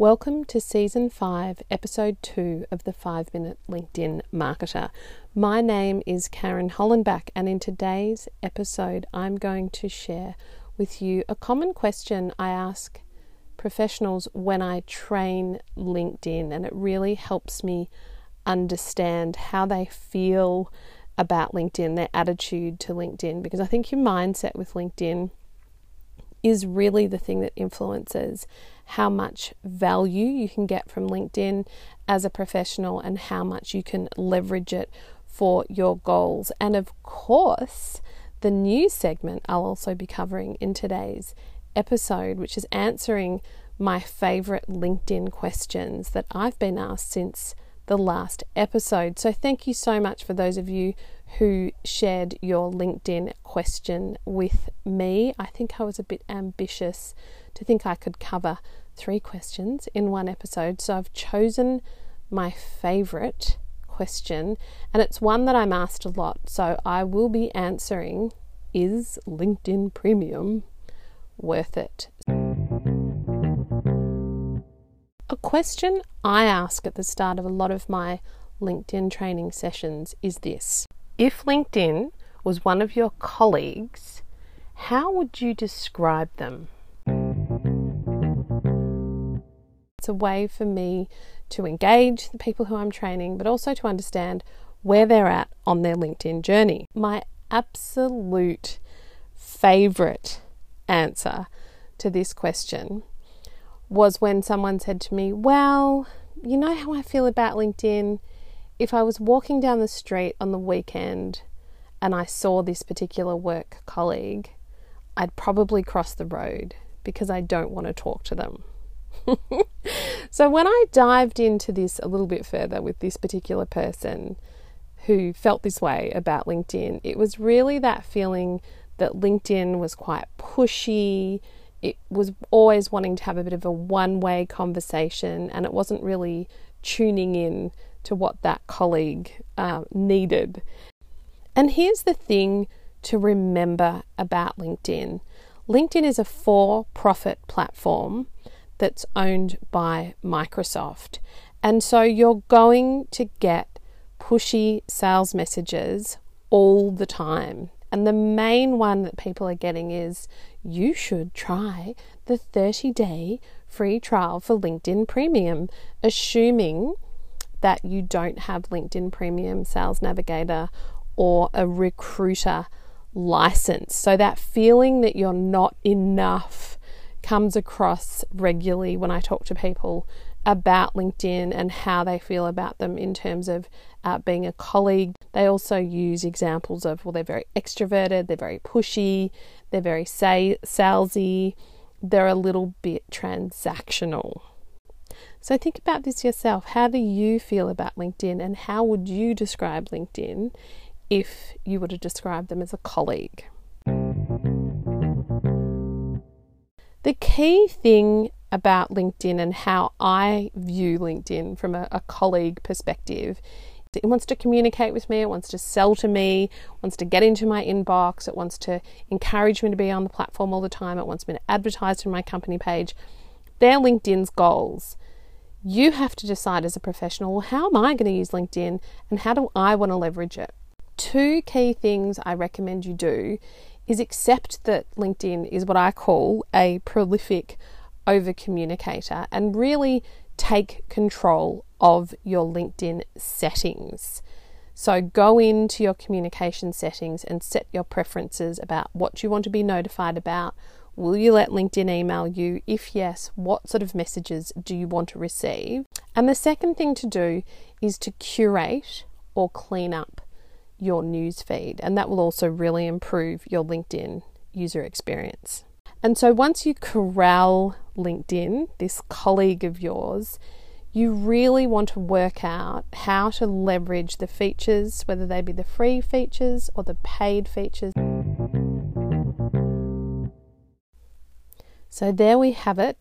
Welcome to Season 5, Episode 2 of the 5 Minute LinkedIn Marketer. My name is Karen Hollenbach, and in today's episode, I'm going to share with you a common question I ask professionals when I train LinkedIn, and it really helps me understand how they feel about LinkedIn, their attitude to LinkedIn, because I think your mindset with LinkedIn is really the thing that influences how much value you can get from LinkedIn as a professional and how much you can leverage it for your goals. And of course, the new segment I'll also be covering in today's episode, which is answering my favorite LinkedIn questions that I've been asked since the last episode. So, thank you so much for those of you who shared your LinkedIn question with me. I think I was a bit ambitious to think I could cover three questions in one episode. So, I've chosen my favorite question, and it's one that I'm asked a lot. So, I will be answering Is LinkedIn Premium worth it? A question I ask at the start of a lot of my LinkedIn training sessions is this If LinkedIn was one of your colleagues, how would you describe them? It's a way for me to engage the people who I'm training, but also to understand where they're at on their LinkedIn journey. My absolute favorite answer to this question was when someone said to me, Well, you know how I feel about LinkedIn? If I was walking down the street on the weekend and I saw this particular work colleague, I'd probably cross the road because I don't want to talk to them. so when I dived into this a little bit further with this particular person who felt this way about LinkedIn, it was really that feeling that LinkedIn was quite pushy it was always wanting to have a bit of a one way conversation and it wasn't really tuning in to what that colleague uh, needed. And here's the thing to remember about LinkedIn LinkedIn is a for profit platform that's owned by Microsoft. And so you're going to get pushy sales messages all the time. And the main one that people are getting is you should try the 30 day free trial for LinkedIn Premium, assuming that you don't have LinkedIn Premium Sales Navigator or a recruiter license. So that feeling that you're not enough comes across regularly when I talk to people about LinkedIn and how they feel about them in terms of uh, being a colleague. They also use examples of, well, they're very extroverted, they're very pushy, they're very say- salesy, they're a little bit transactional. So think about this yourself. How do you feel about LinkedIn and how would you describe LinkedIn if you were to describe them as a colleague? The key thing about LinkedIn and how I view LinkedIn from a, a colleague perspective it wants to communicate with me, it wants to sell to me, wants to get into my inbox, it wants to encourage me to be on the platform all the time, it wants me to advertise to my company page. They're LinkedIn's goals. You have to decide as a professional well, how am I going to use LinkedIn and how do I want to leverage it? Two key things I recommend you do is accept that LinkedIn is what I call a prolific over communicator and really take control of your LinkedIn settings. So go into your communication settings and set your preferences about what you want to be notified about. Will you let LinkedIn email you? If yes, what sort of messages do you want to receive? And the second thing to do is to curate or clean up your news feed, and that will also really improve your LinkedIn user experience. And so once you corral LinkedIn, this colleague of yours, you really want to work out how to leverage the features, whether they be the free features or the paid features. So, there we have it.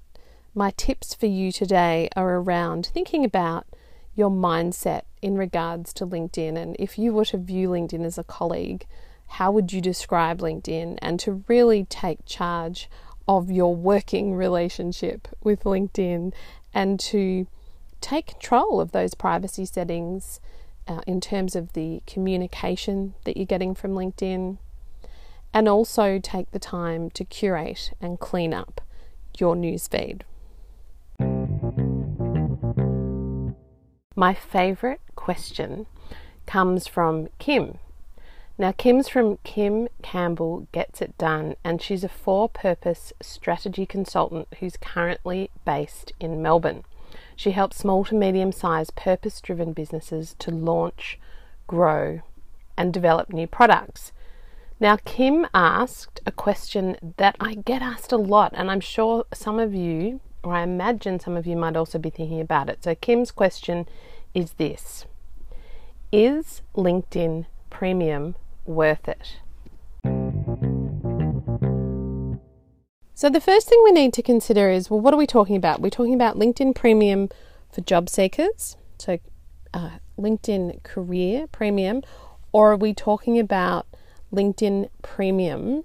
My tips for you today are around thinking about your mindset in regards to LinkedIn. And if you were to view LinkedIn as a colleague, how would you describe LinkedIn? And to really take charge of your working relationship with LinkedIn and to take control of those privacy settings uh, in terms of the communication that you're getting from LinkedIn, and also take the time to curate and clean up your newsfeed. My favourite question comes from Kim. Now, Kim's from Kim Campbell Gets It Done, and she's a for purpose strategy consultant who's currently based in Melbourne. She helps small to medium sized purpose driven businesses to launch, grow, and develop new products. Now, Kim asked a question that I get asked a lot, and I'm sure some of you, or I imagine some of you, might also be thinking about it. So, Kim's question is this Is LinkedIn Premium worth it? So, the first thing we need to consider is well, what are we talking about? We're talking about LinkedIn Premium for job seekers, so uh, LinkedIn Career Premium, or are we talking about LinkedIn Premium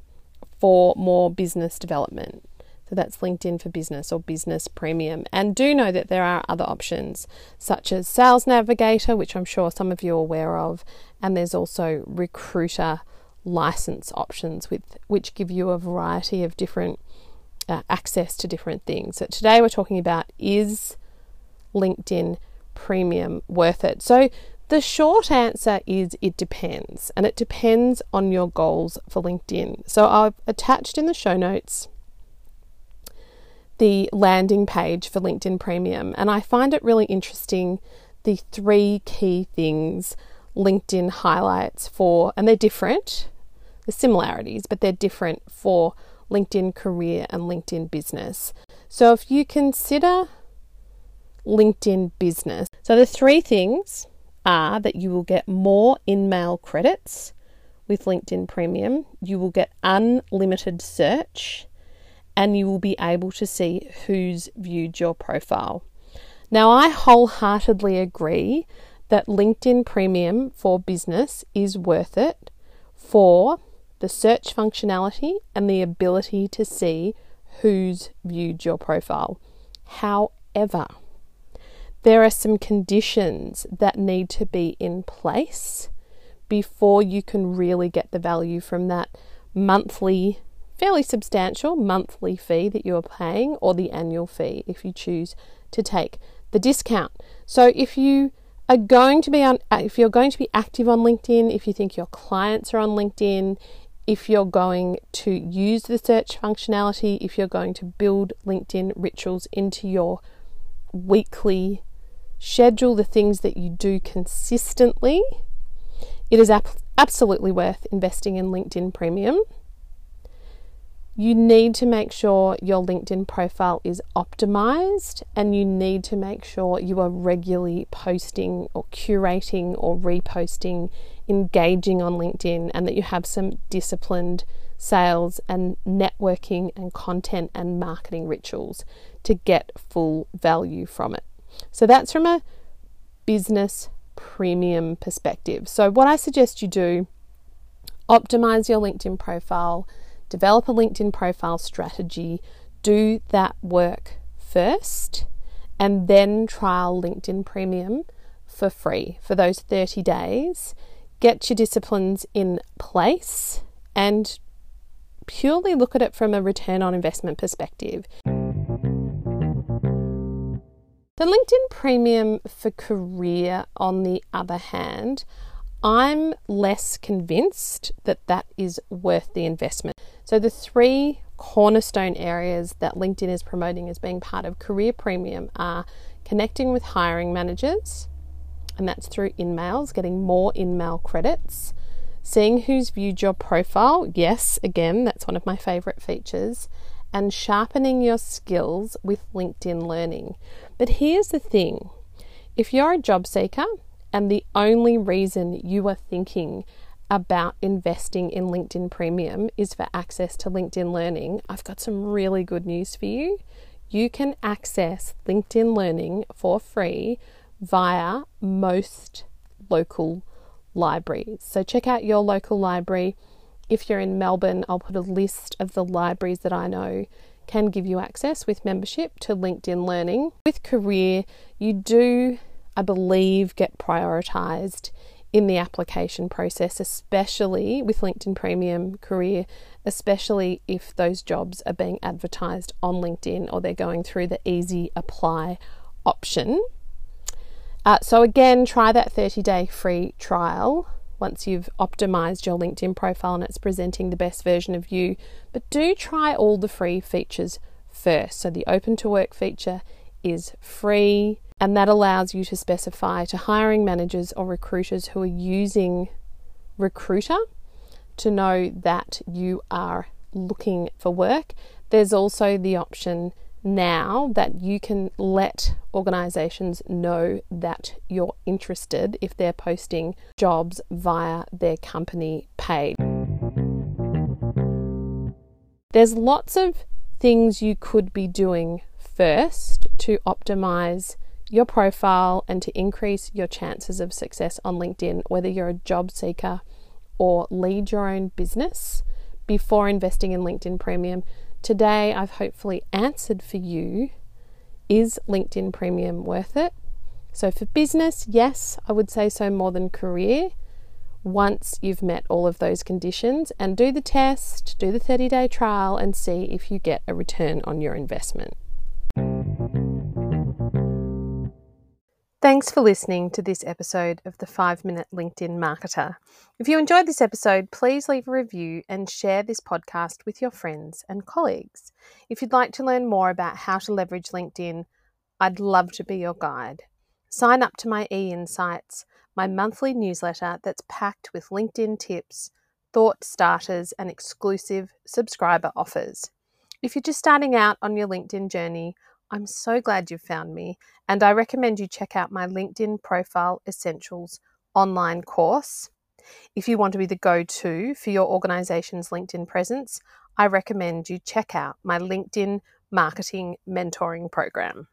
for more business development? So that's LinkedIn for Business or Business Premium. And do know that there are other options such as Sales Navigator, which I'm sure some of you are aware of, and there's also Recruiter license options with which give you a variety of different uh, access to different things. So today we're talking about is LinkedIn Premium worth it? So the short answer is it depends, and it depends on your goals for LinkedIn. So I've attached in the show notes the landing page for LinkedIn Premium, and I find it really interesting the three key things LinkedIn highlights for, and they're different, the similarities, but they're different for LinkedIn Career and LinkedIn Business. So if you consider LinkedIn Business, so the three things are that you will get more in mail credits with LinkedIn Premium, you will get unlimited search, and you will be able to see who's viewed your profile. Now, I wholeheartedly agree that LinkedIn Premium for business is worth it for the search functionality and the ability to see who's viewed your profile. However, there are some conditions that need to be in place before you can really get the value from that monthly, fairly substantial monthly fee that you are paying or the annual fee if you choose to take the discount. So if you are going to be on uh, if you're going to be active on LinkedIn, if you think your clients are on LinkedIn, if you're going to use the search functionality, if you're going to build LinkedIn rituals into your weekly schedule, the things that you do consistently, it is ap- absolutely worth investing in LinkedIn Premium you need to make sure your LinkedIn profile is optimized and you need to make sure you are regularly posting or curating or reposting, engaging on LinkedIn, and that you have some disciplined sales and networking and content and marketing rituals to get full value from it. So that's from a business premium perspective. So, what I suggest you do optimize your LinkedIn profile develop a LinkedIn profile strategy, do that work first, and then trial LinkedIn Premium for free for those 30 days. Get your disciplines in place and purely look at it from a return on investment perspective. The LinkedIn Premium for Career, on the other hand, I'm less convinced that that is worth the investment. So, the three cornerstone areas that LinkedIn is promoting as being part of Career Premium are connecting with hiring managers, and that's through InMails, getting more InMail credits, seeing who's viewed your profile. Yes, again, that's one of my favorite features. And sharpening your skills with LinkedIn Learning. But here's the thing if you're a job seeker and the only reason you are thinking about investing in LinkedIn Premium is for access to LinkedIn Learning, I've got some really good news for you. You can access LinkedIn Learning for free via most local libraries. So check out your local library. If you're in Melbourne, I'll put a list of the libraries that I know can give you access with membership to LinkedIn Learning. With career, you do, I believe, get prioritized in the application process, especially with LinkedIn Premium Career, especially if those jobs are being advertised on LinkedIn or they're going through the easy apply option. Uh, so, again, try that 30 day free trial once you've optimized your LinkedIn profile and it's presenting the best version of you. But do try all the free features first. So, the open to work feature is free and that allows you to specify to hiring managers or recruiters who are using Recruiter to know that you are looking for work. There's also the option now that you can let organizations know that you're interested if they're posting jobs via their company page. There's lots of things you could be doing first to optimize your profile and to increase your chances of success on LinkedIn, whether you're a job seeker or lead your own business before investing in LinkedIn Premium. Today, I've hopefully answered for you is LinkedIn Premium worth it? So, for business, yes, I would say so more than career. Once you've met all of those conditions, and do the test, do the 30 day trial, and see if you get a return on your investment. Thanks for listening to this episode of the 5 Minute LinkedIn Marketer. If you enjoyed this episode, please leave a review and share this podcast with your friends and colleagues. If you'd like to learn more about how to leverage LinkedIn, I'd love to be your guide. Sign up to my e Insights, my monthly newsletter that's packed with LinkedIn tips, thought starters, and exclusive subscriber offers. If you're just starting out on your LinkedIn journey, I'm so glad you've found me, and I recommend you check out my LinkedIn Profile Essentials online course. If you want to be the go to for your organization's LinkedIn presence, I recommend you check out my LinkedIn Marketing Mentoring Program.